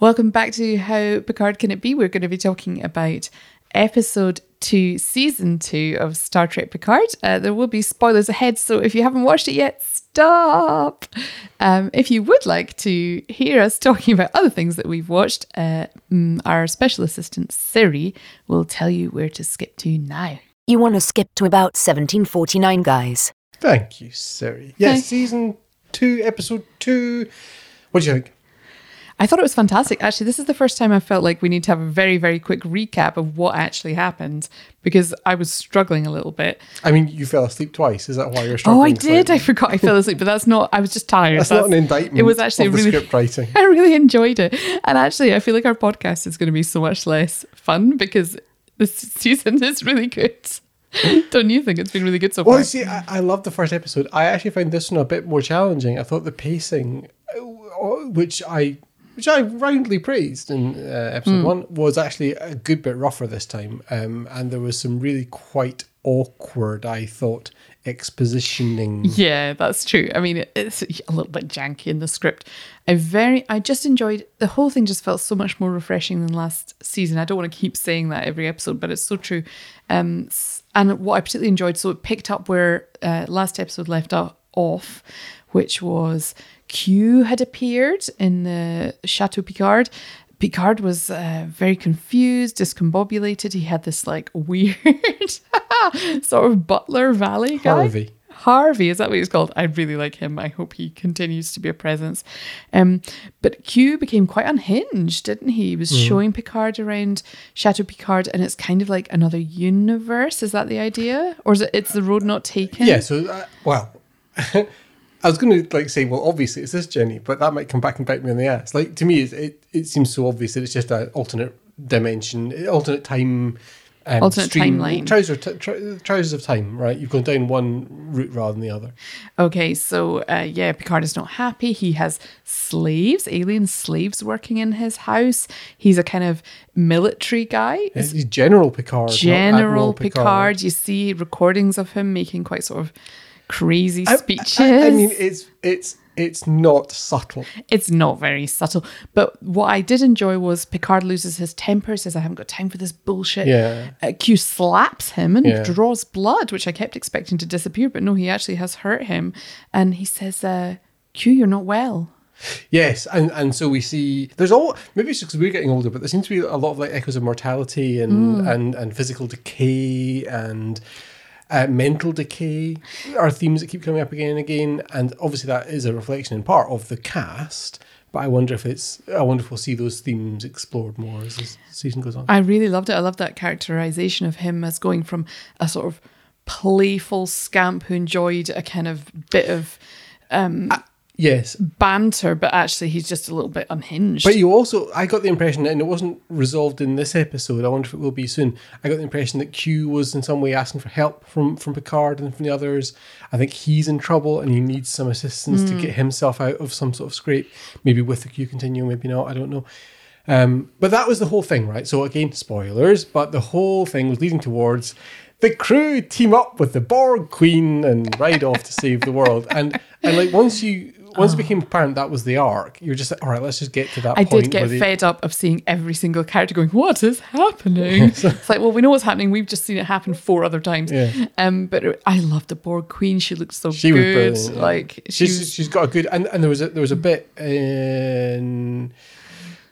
Welcome back to How Picard Can It Be? We're going to be talking about episode two, season two of Star Trek Picard. Uh, there will be spoilers ahead, so if you haven't watched it yet, stop. Um, if you would like to hear us talking about other things that we've watched, uh, mm, our special assistant Siri will tell you where to skip to now. You want to skip to about 1749, guys. Thank you, Siri. Yes, Thank- season two, episode two. What do you think? I thought it was fantastic. Actually, this is the first time I felt like we need to have a very, very quick recap of what actually happened because I was struggling a little bit. I mean, you fell asleep twice. Is that why you're struggling? Oh, I did. slightly? I forgot I fell asleep, but that's not. I was just tired. That's, not an indictment. It was actually really. script writing. I really enjoyed it, and actually, I feel like our podcast is going to be so much less fun because this season is really good. Don't you think it's been really good so far? Well, see, I, I love the first episode. I actually found this one a bit more challenging. I thought the pacing, uh, which I which I roundly praised in uh, episode one, was actually a good bit rougher this time, um, and there was some really quite awkward, I thought, expositioning. Yeah, that's true. I mean, it's a little bit janky in the script. I very, I just enjoyed the whole thing. Just felt so much more refreshing than last season. I don't want to keep saying that every episode, but it's so true. Um, and what I particularly enjoyed, so it picked up where uh, last episode left off, which was Q had appeared in the Chateau Picard. Picard was uh, very confused, discombobulated. He had this like weird sort of Butler Valley guy. Harvey. Harvey, is that what he's called? I really like him. I hope he continues to be a presence. Um, but Q became quite unhinged, didn't he? He was Mm. showing Picard around Chateau Picard, and it's kind of like another universe. Is that the idea, or is it? It's the road not taken. Yeah. So, uh, well, I was going to like say, well, obviously it's this Jenny, but that might come back and bite me in the ass. Like to me, it it, it seems so obvious that it's just an alternate dimension, alternate time. Um, Alternate timeline. Trousers, t- tr- trousers of time, right? You've gone down one route rather than the other. Okay, so uh, yeah, Picard is not happy. He has slaves, alien slaves working in his house. He's a kind of military guy. He's General Picard. General Admiral Picard. You see recordings of him making quite sort of crazy I- speeches. I, I mean, it's it's it's not subtle. it's not very subtle. But what I did enjoy was Picard loses his temper, says, I haven't got time for this bullshit. Yeah. Uh, Q slaps him and Yeah. draws blood, which I kept expecting to disappear, but no, he actually has hurt him. And he says, uh, Q, you're not well. Yes, and and so we see there's all maybe it's because we're getting older, but there seems to be a lot of like echoes of mortality and and and physical decay and uh, mental decay are themes that keep coming up again and again, and obviously that is a reflection in part of the cast. But I wonder if it's I wonder if we'll see those themes explored more as the season goes on. I really loved it. I loved that characterization of him as going from a sort of playful scamp who enjoyed a kind of bit of yes, banter, but actually he's just a little bit unhinged. But you also, I got the impression, and it wasn't resolved in this episode. I wonder if it will be soon. I got the impression that Q was in some way asking for help from from Picard and from the others. I think he's in trouble and he needs some assistance to get himself out of some sort of scrape. Maybe with the Q continuum, maybe not. I don't know. Um, but that was the whole thing, right? So again, spoilers. But the whole thing was leading towards the crew team up with the Borg Queen and ride off to save the world. And and like once you once it became apparent that was the arc, you're just like, all right, let's just get to that. I point did get they- fed up of seeing every single character going, "What is happening?" it's like, well, we know what's happening. We've just seen it happen four other times. Yeah. Um, but I loved the Borg Queen. She looked so She was brilliant. Like she she's was, she's got a good and, and there was a there was a bit in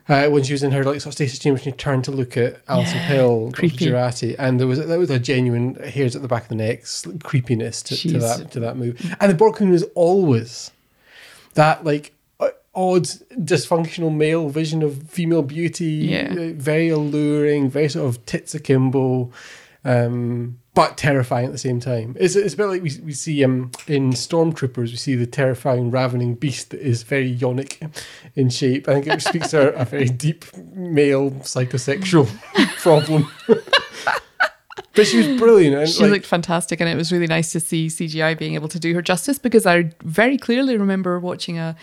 uh, when she was in her like sort of stasis chamber, she turned to look at Alison Yeah, Dr. creepy. And there was that was a genuine hairs at the back of the neck creepiness to, to that to that move. And the Borg Queen was always that like uh, odd dysfunctional male vision of female beauty, Yeah. uh, very alluring, very sort of tits akimbo. Um, but terrifying at the same time. It's, it's a bit like we, we see um, in Starship Troopers, we see the terrifying, ravening beast that is very yonic in shape. I think it speaks to a, a very deep male psychosexual problem. but she was brilliant. And she like, looked fantastic, and it was really nice to see CGI being able to do her justice because I very clearly remember watching a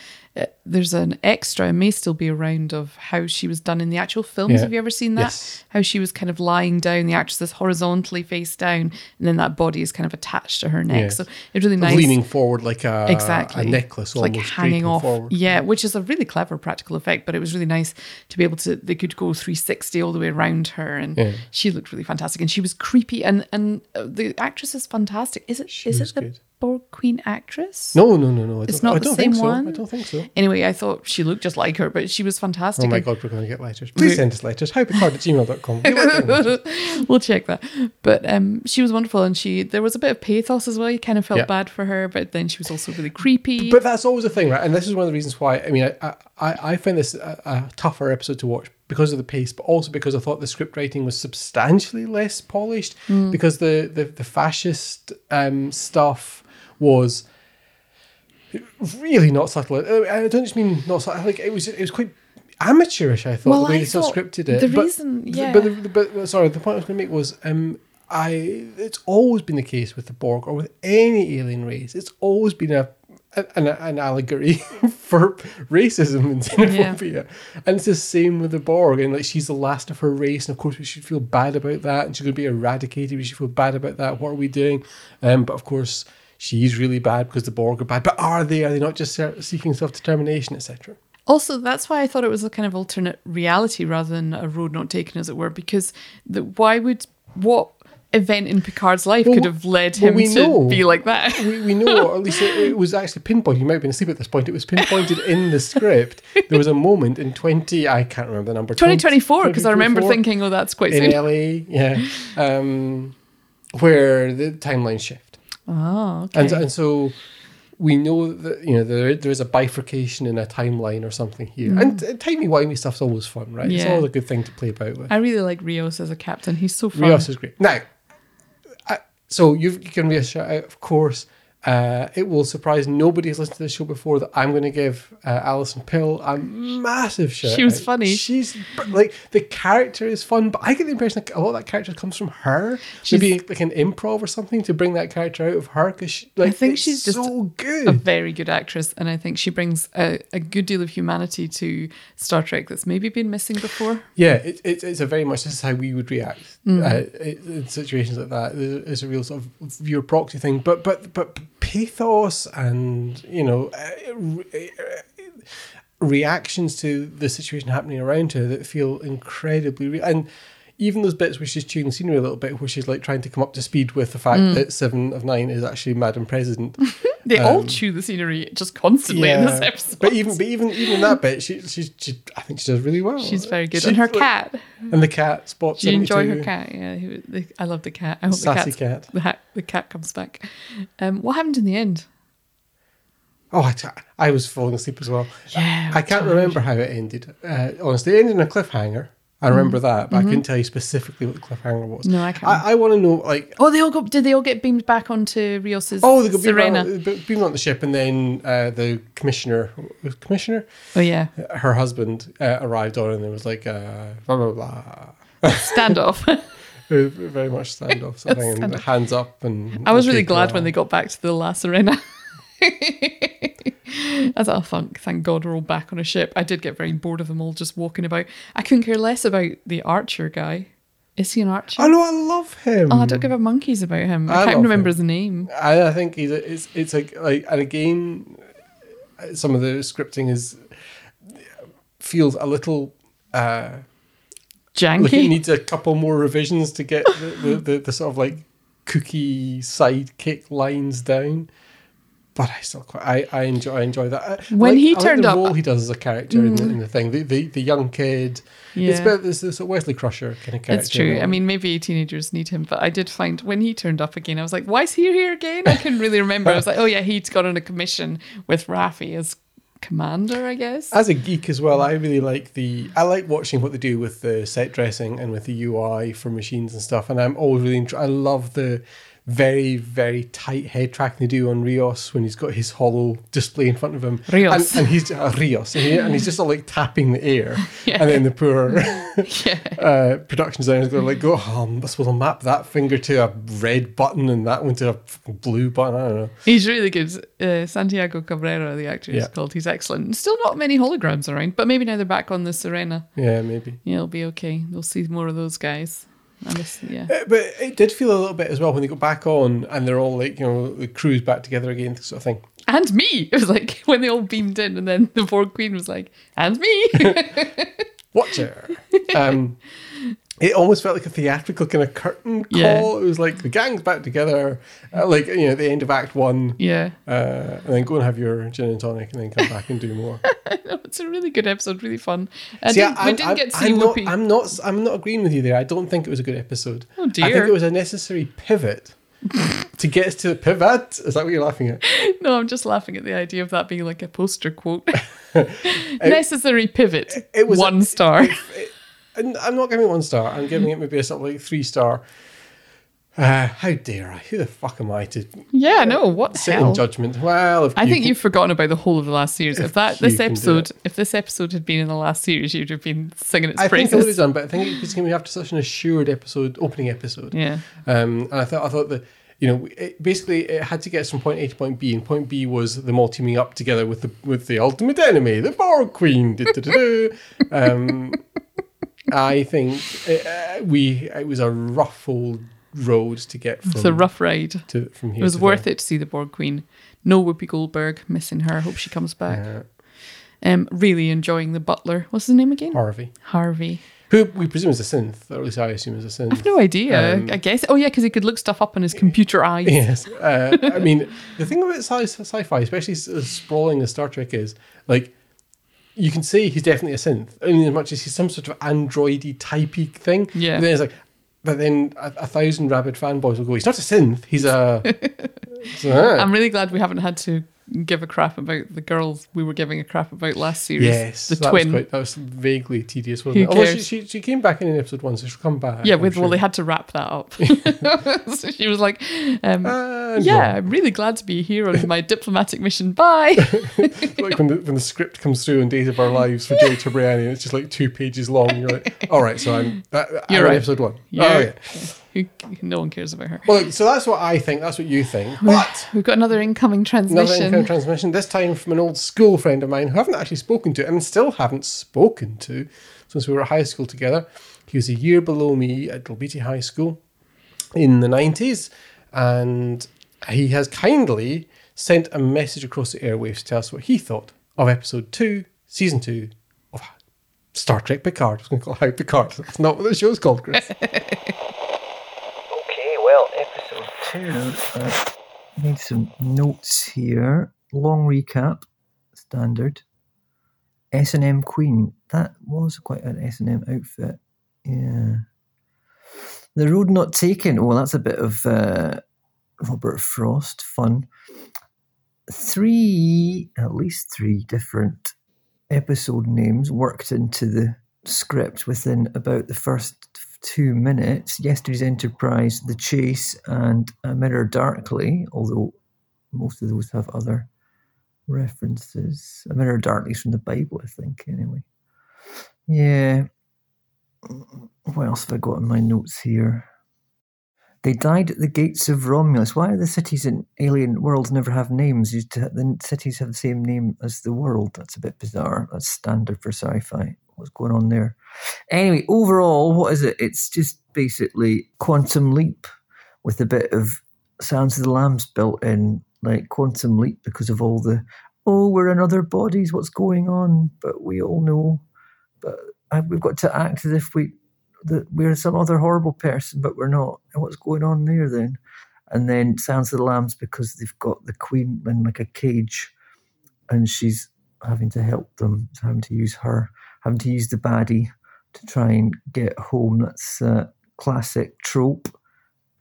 there's an extra, it may still be around, of how she was done in the actual films. Yeah. Have you ever seen that? Yes. How she was kind of lying down, the actress is horizontally face down, and then that body is kind of attached to her neck. Yeah. So it's really nice. leaning forward like a exactly a necklace, like hanging off. forward. Yeah, which is a really clever practical effect, but it was really nice to be able to. They could go 360 all the way around her, and Yeah. she looked really fantastic. And she was creepy, and and uh, the actress is fantastic. Is it? She Is it the good. Borg Queen actress? No, no, no, no. It's don't, I the don't same think so. one? I don't think so. Anyway, I thought she looked just like her, but she was fantastic. Oh my god, we're going to get letters. Please send us letters. Howpicard at gmail.com. We like getting letters. we'll check that. But um, she was wonderful, and she there was a bit of pathos as well. You kind of felt Yeah. bad for her, but then she was also really creepy. But that's always a thing, right? And this is one of the reasons why. I mean, I I, I find this a, a tougher episode to watch because of the pace, but also because I thought the script writing was substantially less polished. Hmm. Because the the, the fascist um, stuff was really not subtle. I I don't just mean not subtle. Like it was it was quite amateurish. I thought Well, the way I they scripted it. the But- reason- yeah. But, the, but sorry, the point I was going to make was. Um, I it's always been the case with the Borg or with any alien race. It's always been a an, an allegory for racism and xenophobia, and it's the same with the Borg. And like she's the last of her race, and of course we should feel bad about that, and she's going to be eradicated. We should feel bad about that. What are we doing? Um, but of course she's really bad because the Borg are bad. But are they? Are they not just seeking self determination, etc.? Also, that's why I thought it was a kind of alternate reality rather than a road not taken, as it were. Because the, why would what event in Picard's life Well, could have led well, him to know. be like that? we, we know, or at least it, it was actually pinpointed. You might have been asleep at this point. It was pinpointed in the script. There was a moment in 20, I can't remember the number. 2024, because I remember thinking, oh, that's quite In soon. LA, yeah. Um, where the timeline shift. Oh, okay. And, and so we know that, you know, there, there is a bifurcation in a timeline or something here. And uh, timey-wimey stuff's always fun, right? It's Mm. Always a good thing to play about with. I really like Rios as a captain. He's so fun. Rios is great. Now, I, so you've given me a shout out, of course. Uh, it will surprise nobody who's listened to this show before that I'm going to give uh, Alison Pill a massive shout. She was out. funny. She's like the character is fun, but I get the impression like a lot of that character comes from her. Maybe like an improv or something to bring that character out of her because like, I think she's just so good. a very good actress, and I think she brings a, a good deal of humanity to Star Trek that's maybe been missing before. Yeah, it, it, it's a very much this is how we would react Mm. uh, in in situations like that. It's a real sort of viewer proxy thing, but but but pathos and you know uh, re- uh, reactions to the situation happening around her that feel incredibly real and. Even those bits where she's chewing the scenery a little bit, where she's like trying to come up to speed with the fact Mm. that Seven of Nine is actually Madam President. They all Um, chew the scenery just constantly in this episode. but even but even even in that bit, she she, she I think she does really well. She's very good. She- and her like- cat. and the cat spot. Do you enjoy her cat? Yeah, he, the, I love the cat. I hope the, Sassy cat's- cat. The, the cat comes back. Um, what happened in the end? Oh, I, I was falling asleep as well. Yeah, I can't remember how it ended. Uh, honestly, it ended in a cliffhanger. I remember that, but I couldn't tell you specifically what the cliffhanger was. Mm-hmm. No, I can't. I, I want to know, like, Oh, they all go. Did they all get beamed back onto Rios's oh, they got beamed Sirena? on, beamed on the ship, and then uh, the commissioner, commissioner, Oh yeah, her husband uh, arrived on, and there was like uh, blah blah blah. standoff. Uh, Very much standoff, sort of thing, and Standoff. hands up. And I was really glad when they got back to the La Sirena. I thought, oh, thank, thank God we're all back on a ship. I did get very bored of them all just walking about. I couldn't care less about the archer guy. Is he an archer? I know, I love him. Oh, I don't give a monkeys about him. I, I can't remember him. his name. I, I think he's a, it's it's a like and again, some of the scripting is feels a little uh, Janky. like it needs a couple more revisions to get the, the, the, the sort of like cookie sidekick lines down. But I still quite I, I enjoy I enjoy that. I- I When like- he I like turned the up- Mm. role he does as a character in, the, in the thing, the, the the young kid. It's Yeah. about this this Wesley Crusher kind of character. It's true. I mean, maybe teenagers need him, but I did find when he turned up again, I was like, why is he here again? I couldn't really remember. I was like, oh yeah, he'd got on a commission with Raffi as commander, I guess. As a geek as well, I really like the. I like watching what they do with the set dressing and with the UI for machines and stuff. And I'm always really. I love the very, very tight head tracking they do on Rios when he's got his holo display in front of him. Rios. And, and he's uh, Rios. And, he- and he's just all like tapping the air. Yeah. And then the poor Yeah. uh, production designers go like, go, oh, I suppose I'll map that finger to a red button and that one to a blue button. I don't know. He's really good. Uh, Santiago Cabrera, the actor, is Yeah. called. He's excellent. Still not many holograms around, but maybe now they're back on the Sirena. Yeah, maybe. Yeah, it'll be okay. We'll see more of those guys. Yeah. Uh, But it did feel a little bit as well when they got back on and they're all like, you know, the crew's back together again, sort of thing. And me. It was like when they all beamed in, and then the Borg Queen was like, and me. Watch her. um, it almost felt like a theatrical kind of curtain call. Yeah. It was like the gang's back together, uh, like you know, the end of Act One, yeah. uh, and then go and have your gin and tonic, and then come back and do more. No, it's a really good episode, really fun. I See, didn't, I- we didn't I'm- get to see I'm not, I'm not. I'm not agreeing with you there. I don't think it was a good episode. Oh, dear, I think it was a necessary pivot to get us to the pivot. Is that what you're laughing at? no, I'm just laughing at the idea of that being like a poster quote. Necessary pivot. it was a- one star. And I'm not giving it one star. I'm giving it maybe a something like three star. Uh, how dare I? Who the fuck am I to yeah, no, what sit hell? in judgment? Well, if I you think can- you've forgotten about the whole of the last series. If that this episode, if this episode had been in the last series, you'd have been singing its I think it would have done, but I think it's going to be after such an assured episode, opening episode. Yeah, Um, and I thought I thought that you know it, basically it had to get us from point A to point B, and point B was them all teaming up together with the with the ultimate enemy, the Borg Queen. Um, I think it, uh, we it was a rough old road to get from it's a rough ride. to from here. It was worth there. it to see the Borg Queen. No Whoopi Goldberg, missing her. Hope she comes back. Yeah. Um, really enjoying the butler. What's his name again? Harvey, Harvey. who we presume is a synth, or at least I assume is a synth. I have no idea. Um, I guess. Oh yeah, because he could look stuff up on his computer eyes. Yes, uh, I mean the thing about sci- sci-fi, especially as as sprawling as Star Trek is, like you can say he's definitely a synth, I mean, as much as he's some sort of androidy typey thing. Yeah. But then it's like, but then a, a thousand rabid fanboys will go, he's not a synth, he's a. I'm really glad we haven't had to give a crap about the girls we were giving a crap about last series. yes, the that twin. Was quite, that was vaguely tedious, wasn't Who it? Although she, she, she came back in an episode one, so she'll come back. yeah, with well, they had to wrap that up. so she was like, um, And "Yeah, I'm really glad to be here on my diplomatic mission. Bye." like when the when the script comes through in Days of Our Lives for Joey Tribbiani, and it's just like two pages long. You're like, all right, so I'm that, You're I'm in right. episode one. Yeah. Oh yeah. Who, no one cares about her. Well, so that's what I think. That's what you think. But We've got another incoming transmission. another incoming transmission. This time from an old school friend of mine who I haven't actually spoken to, and still haven't spoken to since we were at high school together. He was a year below me at Dalbeattie High School in the nineties, and he has kindly sent a message across the airwaves to tell us what he thought of episode two, season two of Star Trek Picard. I was going to call it How Picard. That's not what the show's called, Chris. Well, two. Uh, made some notes here. Long recap, standard. S and M Queen. That was quite an S and M outfit. Yeah. The road not taken. Oh, that's a bit of uh, Robert Frost fun. Three, at least three different episode names worked into the script within about the first two minutes. Yesterday's Enterprise, The Chase, and A Mirror Darkly, although most of those have other references. A Mirror Darkly is from the Bible, I think, anyway. Yeah. What else have I got in my notes here? They died at the gates of Romulus. Why do the cities in alien worlds never have names? The cities have the same name as the world. That's a bit bizarre. That's standard for sci-fi. What's going on there? Anyway, overall, what is it? It's just basically Quantum Leap with a bit of Sounds of the Lambs built in, like Quantum Leap because of all the oh, we're in other bodies. What's going on? But we all know. But uh, we've got to act as if we that we're some other horrible person, but we're not. And what's going on there then? And then Sounds of the Lambs because they've got the Queen in like a cage, and she's having to help them, having to use her, having to use the baddie to try and get home. That's a classic trope.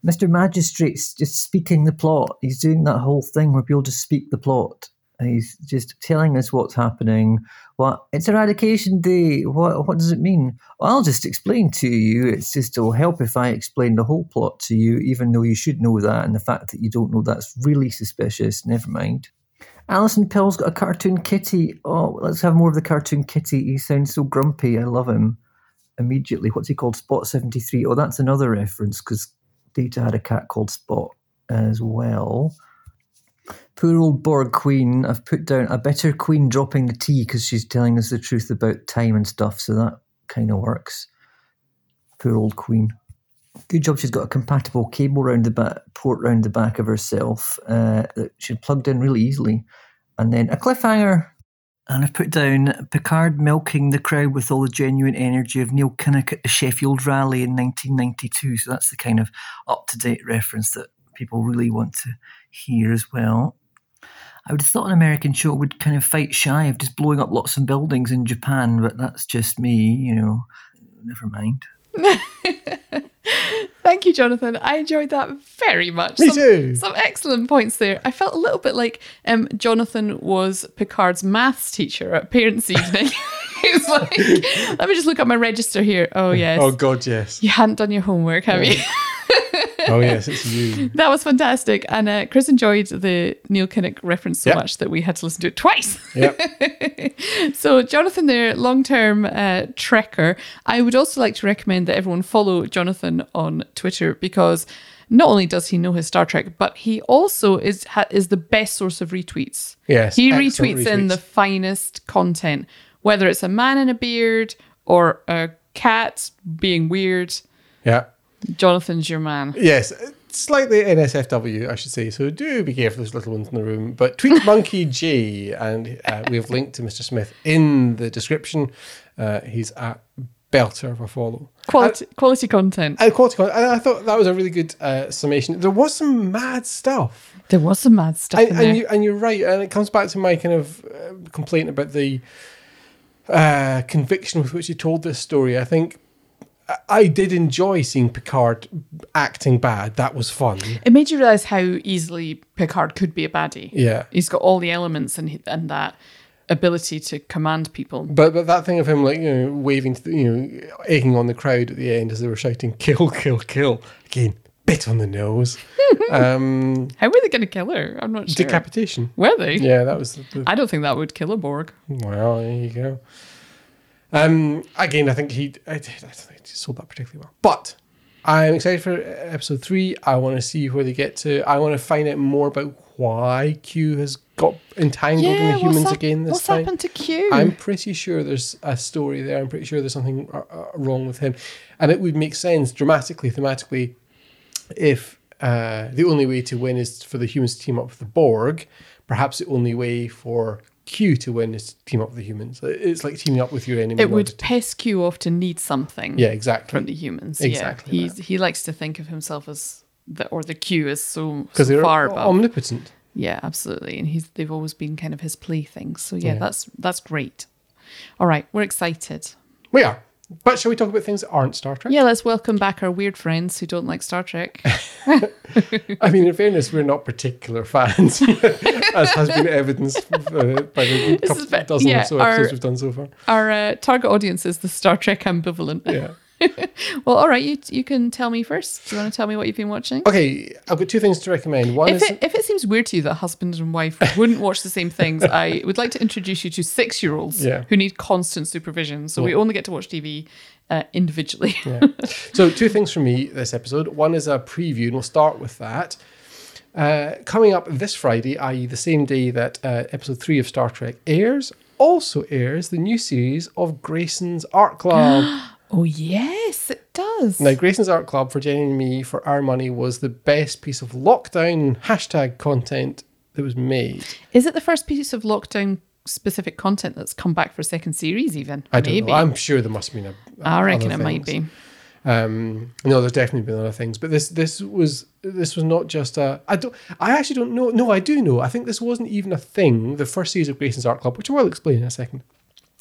Mr. Magistrate's just speaking the plot. He's doing that whole thing where people just speak the plot. He's just telling us what's happening. What it's Eradication Day. What what does it mean? Well, I'll just explain to you. It's just it'll help if I explain the whole plot to you, even though you should know that, and the fact that you don't know that's really suspicious. Never mind. Alison Pill's got a cartoon kitty. Oh, let's have more of the cartoon kitty. He sounds so grumpy. I love him. Immediately, what's he called? Spot seventy three. Oh, that's another reference because Data had a cat called Spot as well. Poor old Borg Queen. I've put down a better Queen dropping the tea because she's telling us the truth about time and stuff. So that kind of works. Poor old Queen. Good job. She's got a compatible cable round the back, port round the back of herself uh, that she plugged in really easily, and then a cliffhanger. And I've put down Picard milking the crowd with all the genuine energy of Neil Kinnock at the Sheffield Rally in 1992. So that's the kind of up to date reference that people really want to hear as well. I would have thought an American show would kind of fight shy of just blowing up lots of buildings in Japan, but that's just me, you know. Never mind. Thank you, Jonathan. I enjoyed that very much. Me some, too. Some excellent points there. I felt a little bit like um, Jonathan was Picard's maths teacher at Parents' Evening. He's like, let me just look at my register here. Oh, yes. Oh God, yes. You hadn't done your homework, have you? Oh yes, it's you. That was fantastic. And uh, Chris enjoyed the Neil Kinnock reference so Yep. much that we had to listen to it twice. Yep. so, Jonathan, there, long term uh, trekker. I would also like to recommend that everyone follow Jonathan on Twitter because not only does he know his Star Trek, but he also is ha- is the best source of retweets. Yes, he excellent retweets in the finest content, whether it's a man in a beard or a cat being weird. Yeah. Jonathan's your man. Yes. Slightly NSFW, I should say. So do be careful, those little ones in the room. But tweet Monkey G, and uh, we have linked to Mr. Smith in the description. Uh, he's at Belter of a follow. Quality, quality content. And quality, con- and I thought that was a really good uh, summation. There was some mad stuff. There was some mad stuff and, and, you, and you're right, and it comes back to my kind of uh, complaint about the uh, conviction with which he told this story. I think I- did enjoy seeing Picard acting bad. That was fun. It made you realize how easily Picard could be a baddie. Yeah. He's got all the elements and and that ability to command people. But but that thing of him like you know waving to the, you know egging on the crowd at the end as they were shouting kill kill kill again bit on the nose um How were they going to kill her? I'm not sure. decapitation were they? yeah that was the, the, I don't think that would kill a Borg. well there you go um again I think he I, I don't think he sold that particularly well but I'm excited for episode three I want to see where they get to I want to find out more about why Q has got entangled in the humans hap- again this What's time What's happened to Q? I'm pretty sure there's a story there. I'm pretty sure there's something uh, uh, wrong with him, and it would make sense dramatically, thematically, if uh, the only way to win is for the humans to team up with the Borg. Perhaps the only way for Q to win is to team up with the humans. It's like teaming up with your enemy. it would piss Q off to need something yeah, exactly. from the humans. Exactly Yeah. He's, he likes to think of himself as the or the Q is so, so they're far above. omnipotent. Yeah, absolutely. And he's they've always been kind of his playthings. So yeah, Yeah. that's that's great. All right, we're excited. We are. But shall we talk about things that aren't Star Trek? Yeah, let's welcome back our weird friends who don't like Star Trek. I mean, in fairness, we're not particular fans, as has been evidenced uh, by the couple, ve- dozen yeah, or so our- episodes we've done so far. our uh, target audience is the Star Trek ambivalent. Yeah. Well, all right, you you can tell me first. Do you want to tell me what you've been watching? Okay, I've got two things to recommend. One If is it, if it seems weird to you that husband and wife wouldn't watch the same things, I would like to introduce you to six year olds Yeah. who need constant supervision. So we only get to watch TV uh, individually. so two things from me this episode. One is a preview, and we'll start with that. Uh, coming up this Friday, i.e., the same day that uh, episode three of Star Trek airs, also airs the new series of Grayson's Art Club. oh, yes, it does. now, Grayson's Art Club for Jenny and me for our money was the best piece of lockdown hashtag content that was made. Is it the first piece of lockdown specific content that's come back for a second series, even? I don't Maybe. know. I'm sure there must have been a. I reckon it might be. Um, no, there's definitely been other things, but this this was this was not just a. I don't. I actually don't know. No, I do know. I think this wasn't even a thing. The first series of Grayson's Art Club, which I will explain in a second.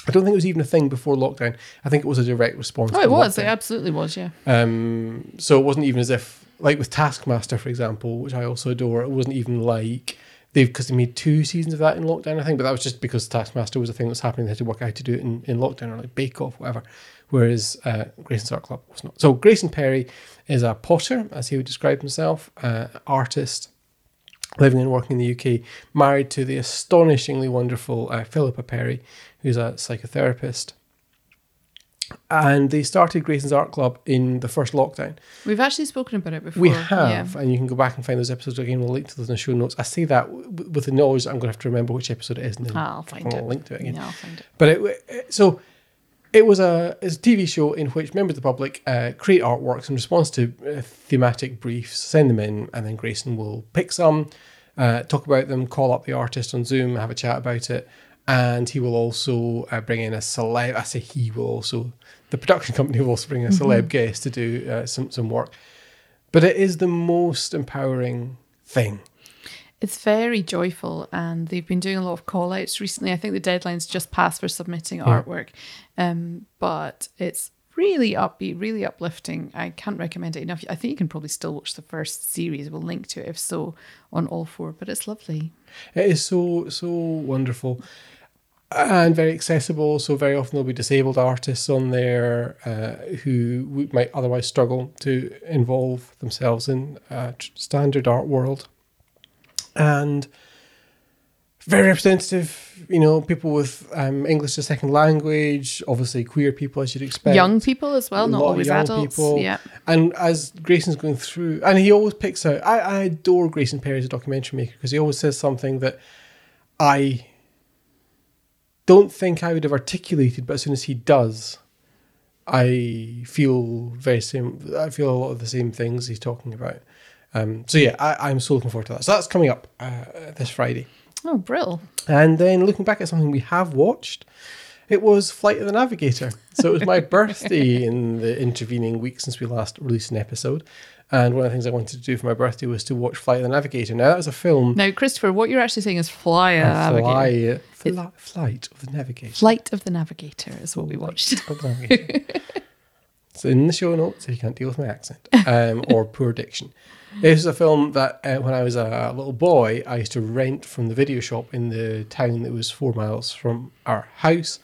I don't think it was even a thing before lockdown. I think it was a direct response. Oh, to it was. It absolutely was, yeah. Um, so it wasn't even as if, like with Taskmaster, for example, which I also adore, it wasn't even like they've because they made two seasons of that in lockdown, I think, but that was just because Taskmaster was a thing that was happening. They had to work out how to do it in, in lockdown or like Bake Off, whatever. Whereas uh, Grayson's Art Club was not. So Grayson Perry is a potter, as he would describe himself, uh, artist, living and working in the UK, married to the astonishingly wonderful uh, Philippa Perry, who's a psychotherapist. And they started Grayson's Art Club in the first lockdown. We've actually spoken about it before. We Yeah. have, and you can go back and find those episodes again. We'll link to those in the show notes. I say that w- with the knowledge that I'm going to have to remember which episode it is, and then I'll find I'll it. link to it again. Yeah, I'll find it. But it, it- so it was a it's a TV show in which members of the public uh, create artworks in response to uh, thematic briefs, send them in, and then Grayson will pick some, uh, talk about them, call up the artist on Zoom, have a chat about it, and he will also uh, bring in a celeb. I say he will also. The production company will also bring a celeb guest to do uh, some some work. But it is the most empowering thing. It's very joyful, and they've been doing a lot of call outs recently. I think the deadline's just passed for submitting artwork, um, but it's really upbeat, really uplifting. I can't recommend it enough. I think you can probably still watch the first series. We'll link to it if so on all four, but it's lovely. It is so so wonderful and very accessible. So very often there'll be disabled artists on there uh, who might otherwise struggle to involve themselves in a standard art world, and very representative. You know, people with um, English as second language, obviously queer people as you'd expect. Young people as well, a not always adults. people. Yeah. And as Grayson's going through, and he always picks out, I, I adore Grayson Perry as a documentary maker because he always says something that I don't think I would have articulated, but as soon as he does, I feel very same. I feel a lot of the same things he's talking about. Um, so yeah, I, I'm so looking forward to that. So that's coming up uh, this Friday. Oh, brill. And then looking back at something we have watched, it was Flight of the Navigator. So it was my birthday in the intervening week since we last released an episode. And one of the things I wanted to do for my birthday was to watch Flight of the Navigator. Now, that was a film. Now, Christopher, what you're actually saying is fly a navigator. Fly, fly, flight of the Navigator. Flight of the Navigator is what we watched. it's in the show notes if you can't deal with my accent um, or poor diction. This is a film that uh, when I was a little boy, I used to rent from the video shop in the town that was four miles from our house.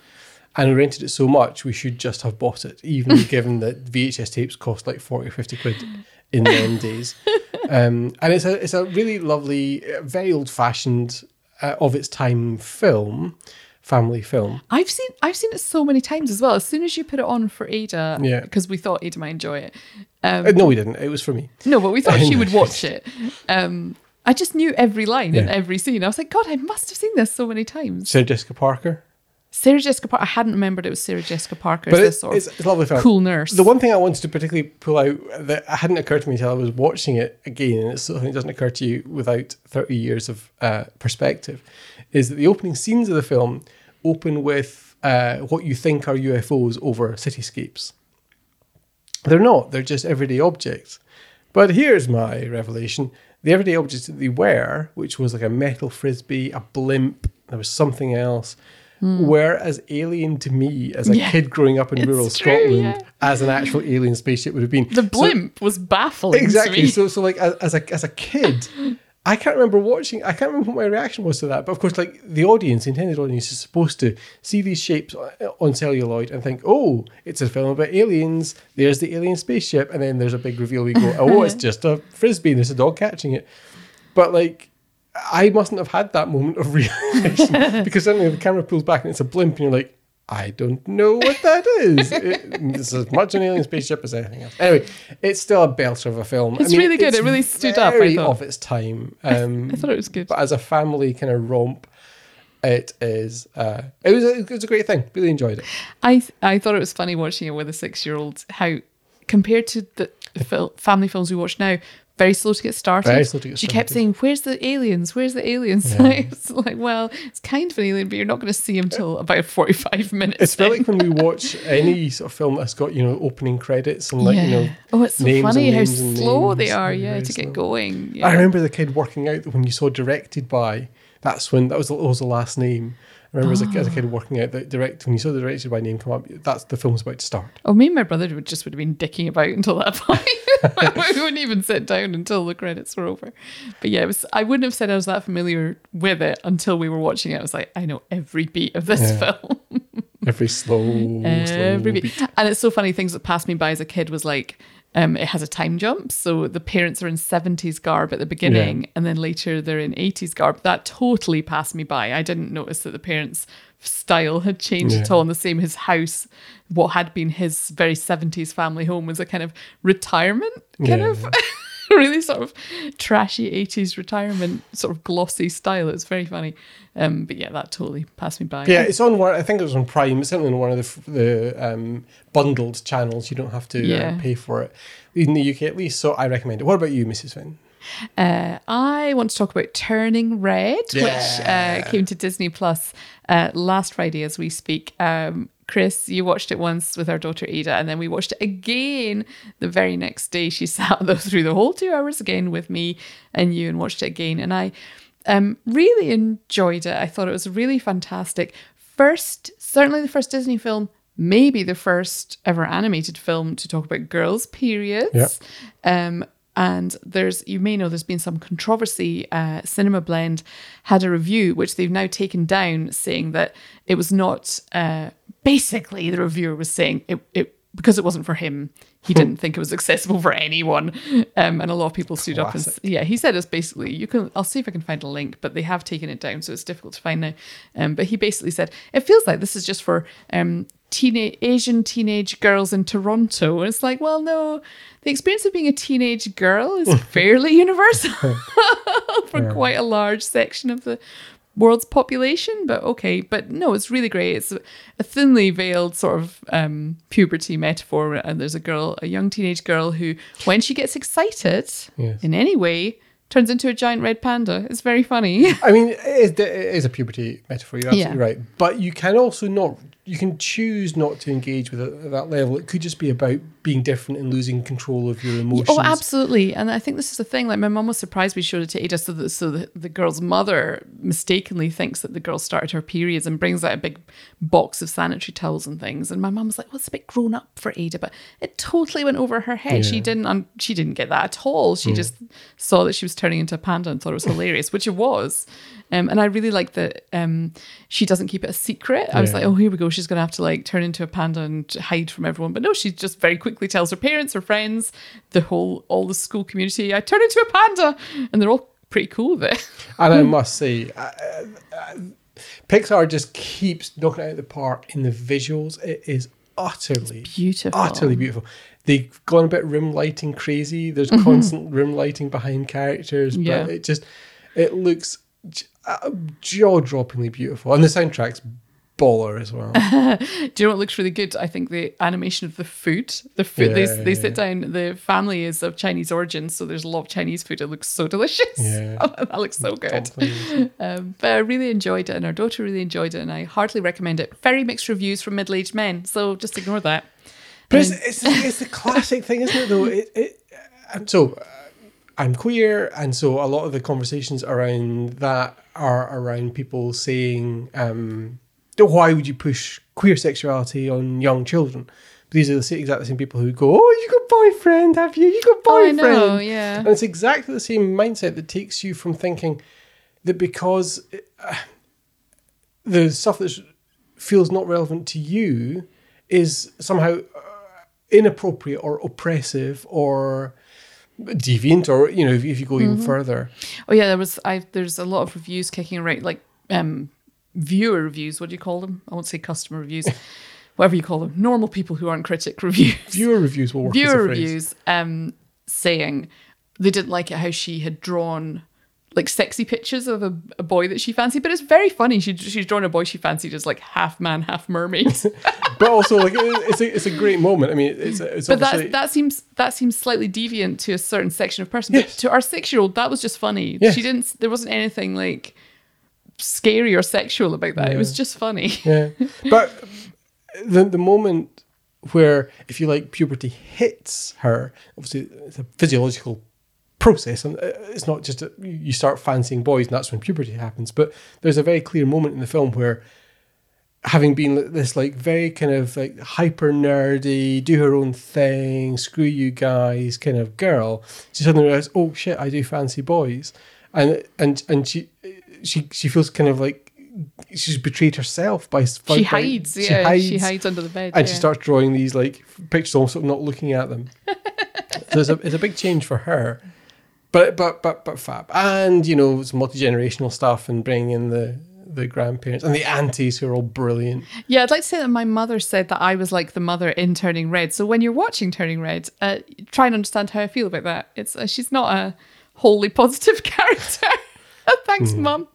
And we rented it so much, we should just have bought it, even given that VHS tapes cost like 40 or 50 quid in the end days. Um, and it's a, it's a really lovely, uh, very old fashioned, uh, of its time film, family film. I've seen I've seen it so many times as well. As soon as you put it on for Ada, Yeah. because we thought Ada might enjoy it. Um, Uh, no, we didn't. It was for me. no, but we thought she would watch it. Um, I just knew every line and Yeah. every scene. I was like, God, I must have seen this so many times. Sarah Jessica Parker. Sarah Jessica Parker. I hadn't remembered it was Sarah Jessica Parker. But as it, this sort it's, it's a lovely film. cool nurse. The one thing I wanted to particularly pull out that hadn't occurred to me until I was watching it again, and it's something that doesn't occur to you without 30 years of uh, perspective, is that the opening scenes of the film open with uh, what you think are UFOs over cityscapes. They're not, they're just everyday objects. But here's my revelation the everyday objects that they were, which was like a metal frisbee, a blimp, there was something else, were as alien to me as a. Yeah, kid growing up in rural true, Scotland yeah. as an actual alien spaceship would have been. the So- blimp was baffling. exactly. To me. So, so like as, as a as a kid, I can't remember watching. I can't remember what my reaction was to that. But of course, like the audience, the intended audience, is supposed to see these shapes on eh, on celluloid and think, "Oh, it's a film about aliens. There's the alien spaceship," and then there's a big reveal. We go, "Oh, it's just a frisbee. and There's a dog catching it." But like. I mustn't have had that moment of realization because suddenly the camera pulls back and it's a blimp, and you're like, I don't know what that is. It, it's as much an alien spaceship as anything else. Anyway, it's still a belter of a film. It's really good. It really stood up, I thought. of its time. Um, I thought it was good. but as a family kind of romp, it is. Uh, it was. A, it was a great thing. Really enjoyed it. I I thought it was funny watching it with a six year old. How compared to the fil- family films we watch now, very slow to get started. Very slow to get she kept saying, "Where's the aliens? Where's the aliens?" it's like, well, it's kind of an alien, but you're not going to see him till about forty five minutes. It's in. like when we watch any sort of film that's got you know opening credits and like you know. oh, it's so funny how slow they are. Yeah, to get slow. going. Yeah. I remember the kid working out that when you saw directed by, that's when that was, that was the last name. I remember as, a, as a ah. kid working out that direct when you saw the directed by name come up, that's the film's about to start. Oh, me and my brother would just would have been dicking about until that point. we wouldn't even sit down until the credits were over. But yeah, it was. I wouldn't have said I was that familiar with it until we were watching it. I was like, I know every beat of this Yeah. film. Every slow, every slow beat. beat. And it's so funny. Things that passed me by as a kid was like. Um, it has a time jump, so the parents are in 70s garb at the beginning, and then later they're in 80s garb. That totally passed me by. I didn't notice that the parents' style had changed at all. And the same, his house, what had been his very 70s family home, was a kind of retirement kind Yeah. of really sort of trashy 80s retirement sort of glossy style. It was very funny. Um, but yeah, that totally passed me by. Yeah, it's on one. I think it was on Prime. It's certainly on one of the the um, bundled channels. You don't have to Yeah. uh, pay for it in the UK at least. So I recommend it. What about you, Mrs. Finn? Uh, I want to talk about Turning Red, which uh, came to Disney Plus uh, last Friday as we speak. Um, Chris, you watched it once with our daughter Ada, and then we watched it again the very next day. She sat though through the whole two hours again with me and you and watched it again. And I um, really enjoyed it. I thought it was really fantastic. First, certainly the first Disney film, maybe the first ever animated film to talk about girls' periods. Um, and there's, you may know, there's been some controversy. Uh, Cinema Blend had a review, which they've now taken down, saying that it was not. Uh, basically, the reviewer was saying it, it because it wasn't for him. He didn't think it was accessible for anyone, um, and a lot of people stood up and yeah, he said it's basically you can. I'll see if I can find a link, but they have taken it down, so it's difficult to find now. Um, but he basically said it feels like this is just for um, teenage Asian teenage girls in Toronto. And it's like, well, no, the experience of being a teenage girl is fairly universal for quite a large section of the world's population. But okay, but no, it's really great. It's a thinly veiled sort of um, puberty metaphor, and there's a girl, a young teenage girl, who, when she gets excited Yes. in any way, turns into a giant red panda. It's very funny. I mean, it is, it is a puberty metaphor. You're absolutely Yeah. right. But you can also not. You can choose not to engage with it at that level. It could just be about being different and losing control of your emotions. Oh, absolutely. And I think this is the thing. Like my mum was surprised we showed it to Ada, so that so the, the girl's mother mistakenly thinks that the girl started her periods and brings out a big box of sanitary towels and things. And my mum was like, "Well, it's a bit grown up for Ada," but it totally went over her head. She didn't. Un- she didn't get that at all. She just saw that she was turning into a panda and thought it was hilarious, which it was. Um, and I really like that um, she doesn't keep it a secret. I was like, oh, here we go. She's going to have to like turn into a panda and hide from everyone. But no, she just very quickly tells her parents, her friends, the whole, all the school community, I turn into a panda. And they're all pretty cool with it. And I must say, uh, uh, Pixar just keeps knocking it out the park in the visuals. It is utterly beautiful. utterly beautiful. They've gone a bit room lighting crazy. There's constant room lighting behind characters, but Yeah. it just it looks uh, jaw-droppingly beautiful, and the soundtrack's baller as well. Do you know what looks really good? I think the animation of the food. The food they, Yeah. they sit down. The family is of Chinese origin, so there's a lot of Chinese food. It looks so delicious. Yeah. that looks so good. Um, but I really enjoyed it, and our daughter really enjoyed it, and I heartily recommend it. Very mixed reviews from middle-aged men, so just ignore that. But it's, it's, it's the classic thing, isn't it? Though it, it and so uh, I'm queer, and so a lot of the conversations around that are around people saying, um, "Why would you push queer sexuality on young children?" These are the exactly the same people who go, "Oh, you got boyfriend, have you? You got Oh, I boyfriend?" know, yeah. And it's exactly the same mindset that takes you from thinking that because uh, the stuff that feels not relevant to you is somehow uh, inappropriate or oppressive or deviant or you know if, if you go even further Oh yeah, there was. I there's a lot of reviews kicking around, like um, viewer reviews. What do you call them? I won't say customer reviews. Whatever you call them, normal people who aren't critic reviews. viewer reviews will work viewer reviews um, saying they didn't like it how she had drawn like sexy pictures of a, a boy that she fancied, but it's very funny. She she's drawn a boy she fancied as like half man, half mermaid. but also like it's a, it's a great moment i mean it's it's but that that seems that seems slightly deviant to a certain section of person. Yes. But to our six year old, that was just funny. Yes. She didn't. There wasn't anything like scary or sexual about that. It was just funny. yeah but the the moment where if you like puberty hits her obviously it's a physiological process, and uh, it's not just a, you start fancying boys, and that's when puberty happens. But there's a very clear moment in the film where having been this like very kind of like hyper nerdy, do her own thing, screw you guys kind of girl, she suddenly realizes, oh shit, I do fancy boys, and and and she she she feels kind of like she's betrayed herself by, by She by- hides, she yeah. hides, She hides under the bed. and yeah. she starts drawing these like pictures, almost of not looking at them. so it's a it's a big change for her, but but but but fab, and you know it's multi generational stuff and bringing in the the grandparents and the aunties who are all brilliant. Yeah, I'd like to say that my mother said that I was like the mother in Turning Red. So when you're watching Turning Red, uh, try and understand how I feel about that. It's uh, she's not a wholly positive character. Thanks, mum.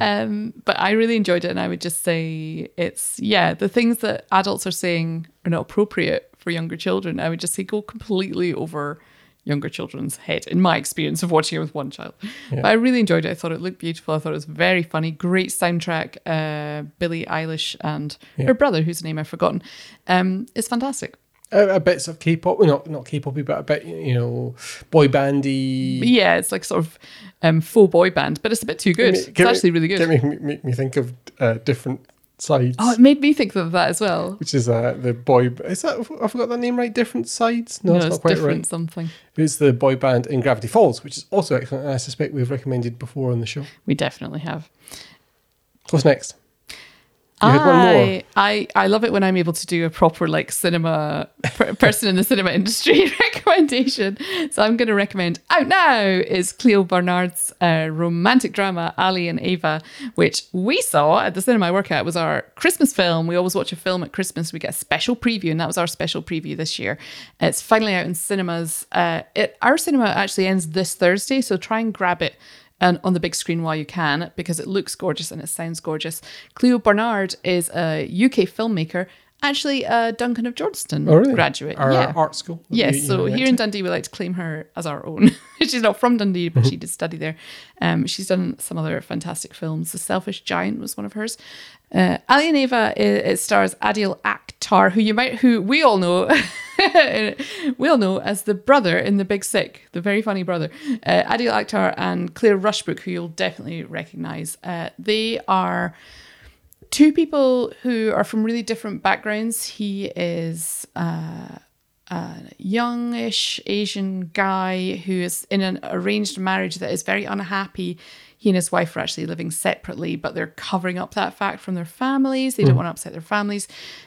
Um, but I really enjoyed it, and I would just say it's yeah, the things that adults are saying are not appropriate for younger children. I would just say go completely over younger children's head in my experience of watching it with one child. But I really enjoyed it. I thought it looked beautiful. I thought it was very funny. Great soundtrack. Uh, Billie Eilish and her brother, whose name I've forgotten, um, is fantastic. Uh, uh, bits of K-pop, well, not not K-poppy, but a bit you know boy bandy. Yeah, it's like sort of um, full boy band, but it's a bit too good. It's actually really good. Make me, make me think of uh, different sides. Oh, it made me think of that as well. which is uh, the boy. Is that I forgot that name right? Different sides. No, No, it's it's not quite different right. something. It's the boy band in Gravity Falls, which is also excellent. And I suspect we've recommended before on the show. We definitely have. What's next? You had one more. I, I I love it when I'm able to do a proper like cinema per, person in the cinema industry recommendation. So I'm going to recommend out now is Clio Barnard's uh, romantic drama Ali and Ava, which we saw at the cinema I work at. It was our Christmas film. We always watch a film at Christmas. We get a special preview, and that was our special preview this year. It's finally out in cinemas. Uh, it, our cinema actually ends this Thursday, so try and grab it and on the big screen while you can because it looks gorgeous and it sounds gorgeous. Clio Barnard is a UK filmmaker, actually a Duncan of Jordanstone Oh, really? graduate. Our yeah. art school. Yes, you- you so here to. in Dundee, we like to claim her as our own. she's not from Dundee, but she did study there. Um, she's done some other fantastic films. The Selfish Giant was one of hers. Uh, Ali and Ava, it, it stars Adil Akhtar, who you might, who we all know, we all know as the brother in The Big Sick, the very funny brother. Uh, Adil Akhtar and Claire Rushbrook, who you'll definitely recognise. Uh, they are two people who are from really different backgrounds. He is uh, a youngish Asian guy who is in an arranged marriage that is very unhappy. He and his wife are actually living separately, but they're covering up that fact from their families. They don't want to upset their families.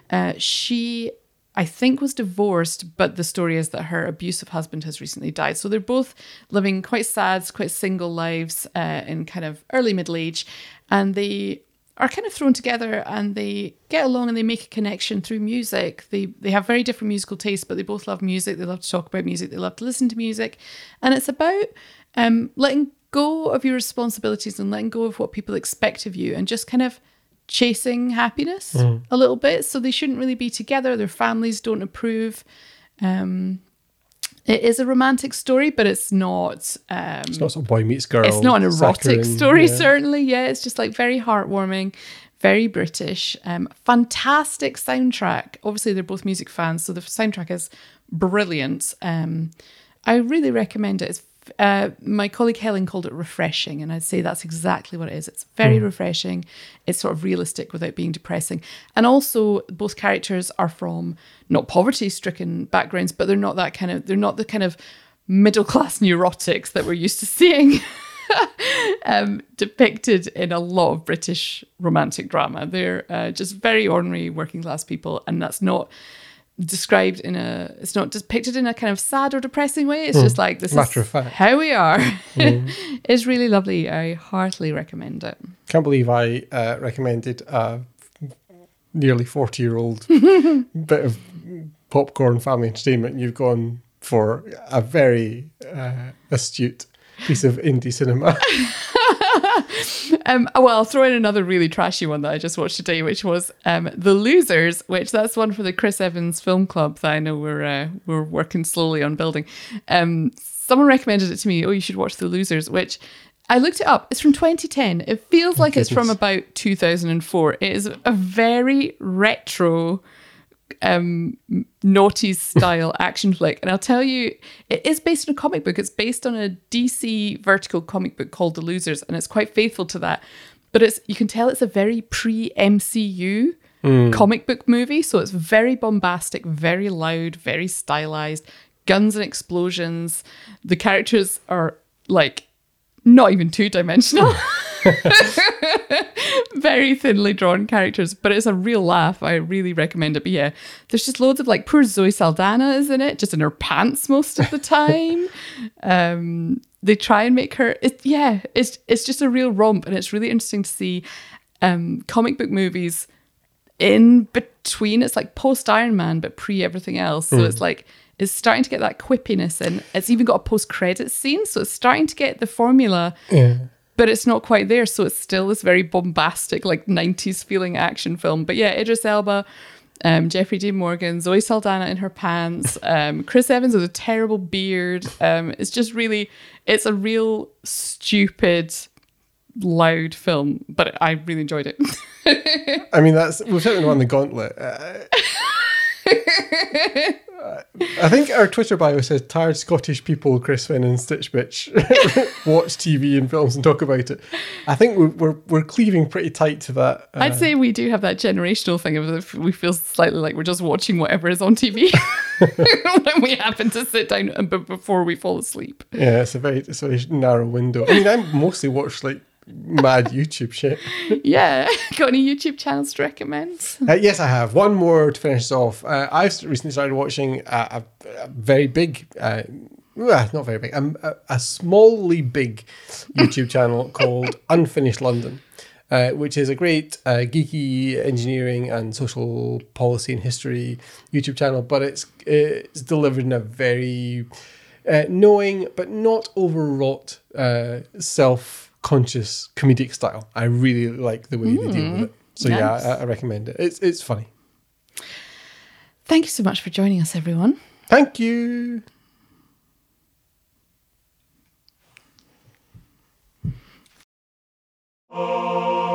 Uh, she, I think, was divorced, but the story is that her abusive husband has recently died. So they're both living quite sad, quite single lives uh, in kind of early middle age, and they are kind of thrown together and they get along and they make a connection through music. They they have very different musical tastes, but they both love music. They love to talk about music. They love to listen to music, and it's about um, letting go of your responsibilities and letting go of what people expect of you, and just kind of chasing happiness a little bit. So they shouldn't really be together. Their families don't approve. Um, it is a romantic story, but it's not. Um, It's not some boy meets girl. it's not an erotic saccharine, story, yeah. certainly. Yeah, it's just like very heartwarming, very British. Um, fantastic soundtrack. Obviously, they're both music fans, so the soundtrack is brilliant. Um, I really recommend it. It's, uh, my colleague Helen called it refreshing, and I'd say that's exactly what it is. It's very refreshing. It's sort of realistic without being depressing, and also both characters are from not poverty-stricken backgrounds, but they're not that kind of. They're not the kind of middle-class neurotics that we're used to seeing um, depicted in a lot of British romantic drama. They're uh, just very ordinary working class people, and that's not described in a. It's not depicted in a kind of sad or depressing way. It's just like this Matter is how we are. it's really lovely. I heartily recommend it. Can't believe I uh, recommended a nearly forty-year-old bit of popcorn family entertainment. You've gone for a very uh, astute piece of indie cinema. Um, well, I'll throw in another really trashy one that I just watched today, which was um, The Losers, which that's one for the Chris Evans Film Club that I know we're uh, we're working slowly on building. Um, someone recommended it to me. Oh, you should watch The Losers, which I looked it up. It's from 2010. It feels like it's from about 2004. It is a very retro um, naughty style action flick. And I'll tell you, it is based on a comic book. It's based on a DC Vertigo comic book called The Losers, and it's quite faithful to that. But it's you can tell it's a very pre MCU comic book movie. So it's very bombastic, very loud, very stylized, guns and explosions. The characters are like not even two dimensional. very thinly drawn characters, but it's a real laugh. I really recommend it. But yeah, there's just loads of like poor Zoe Saldana is in it, just in her pants most of the time. um, they try and make her. It, yeah, it's it's just a real romp, and it's really interesting to see um, comic book movies in between. It's like post Iron Man, but pre everything else. So it's like it's starting to get that quippiness in. It's even got a post credit scene, so it's starting to get the formula but it's not quite there. So it's still this very bombastic, like 90s feeling action film. But yeah, Idris Elba, um, Jeffrey Dean Morgan, Zoe Saldana in her pants, um, Chris Evans with a terrible beard. Um, it's just really, it's a real stupid, loud film, but I really enjoyed it. I mean, that's we've certainly won the gauntlet. Uh, I think our Twitter bio says tired Scottish people, Chris Finn and Stitch Bitch, watch TV and films and talk about it. I think we're we're, we're cleaving pretty tight to that. Uh, I'd say we do have that generational thing of if we feel slightly like we're just watching whatever is on TV when we happen to sit down and before we fall asleep. yeah, it's a very it's a very narrow window. I mean, I mostly watch like mad YouTube shit. Yeah. Got any YouTube channels to recommend? Uh, yes, I have one more to finish off. Uh, I've recently started watching a, a, a very big, uh, not very big, um, a, a smallly big YouTube channel called Unfinished London, uh, which is a great uh, geeky engineering and social policy and history YouTube channel, but it's it's delivered in a very uh, knowing but not overwrought uh, self conscious comedic style. I really like the way mm, they deal with hmm. it. So nice. yeah, I, I, recommend it. It's it's funny. Thank you so much for joining us, everyone. Thank you. Oh.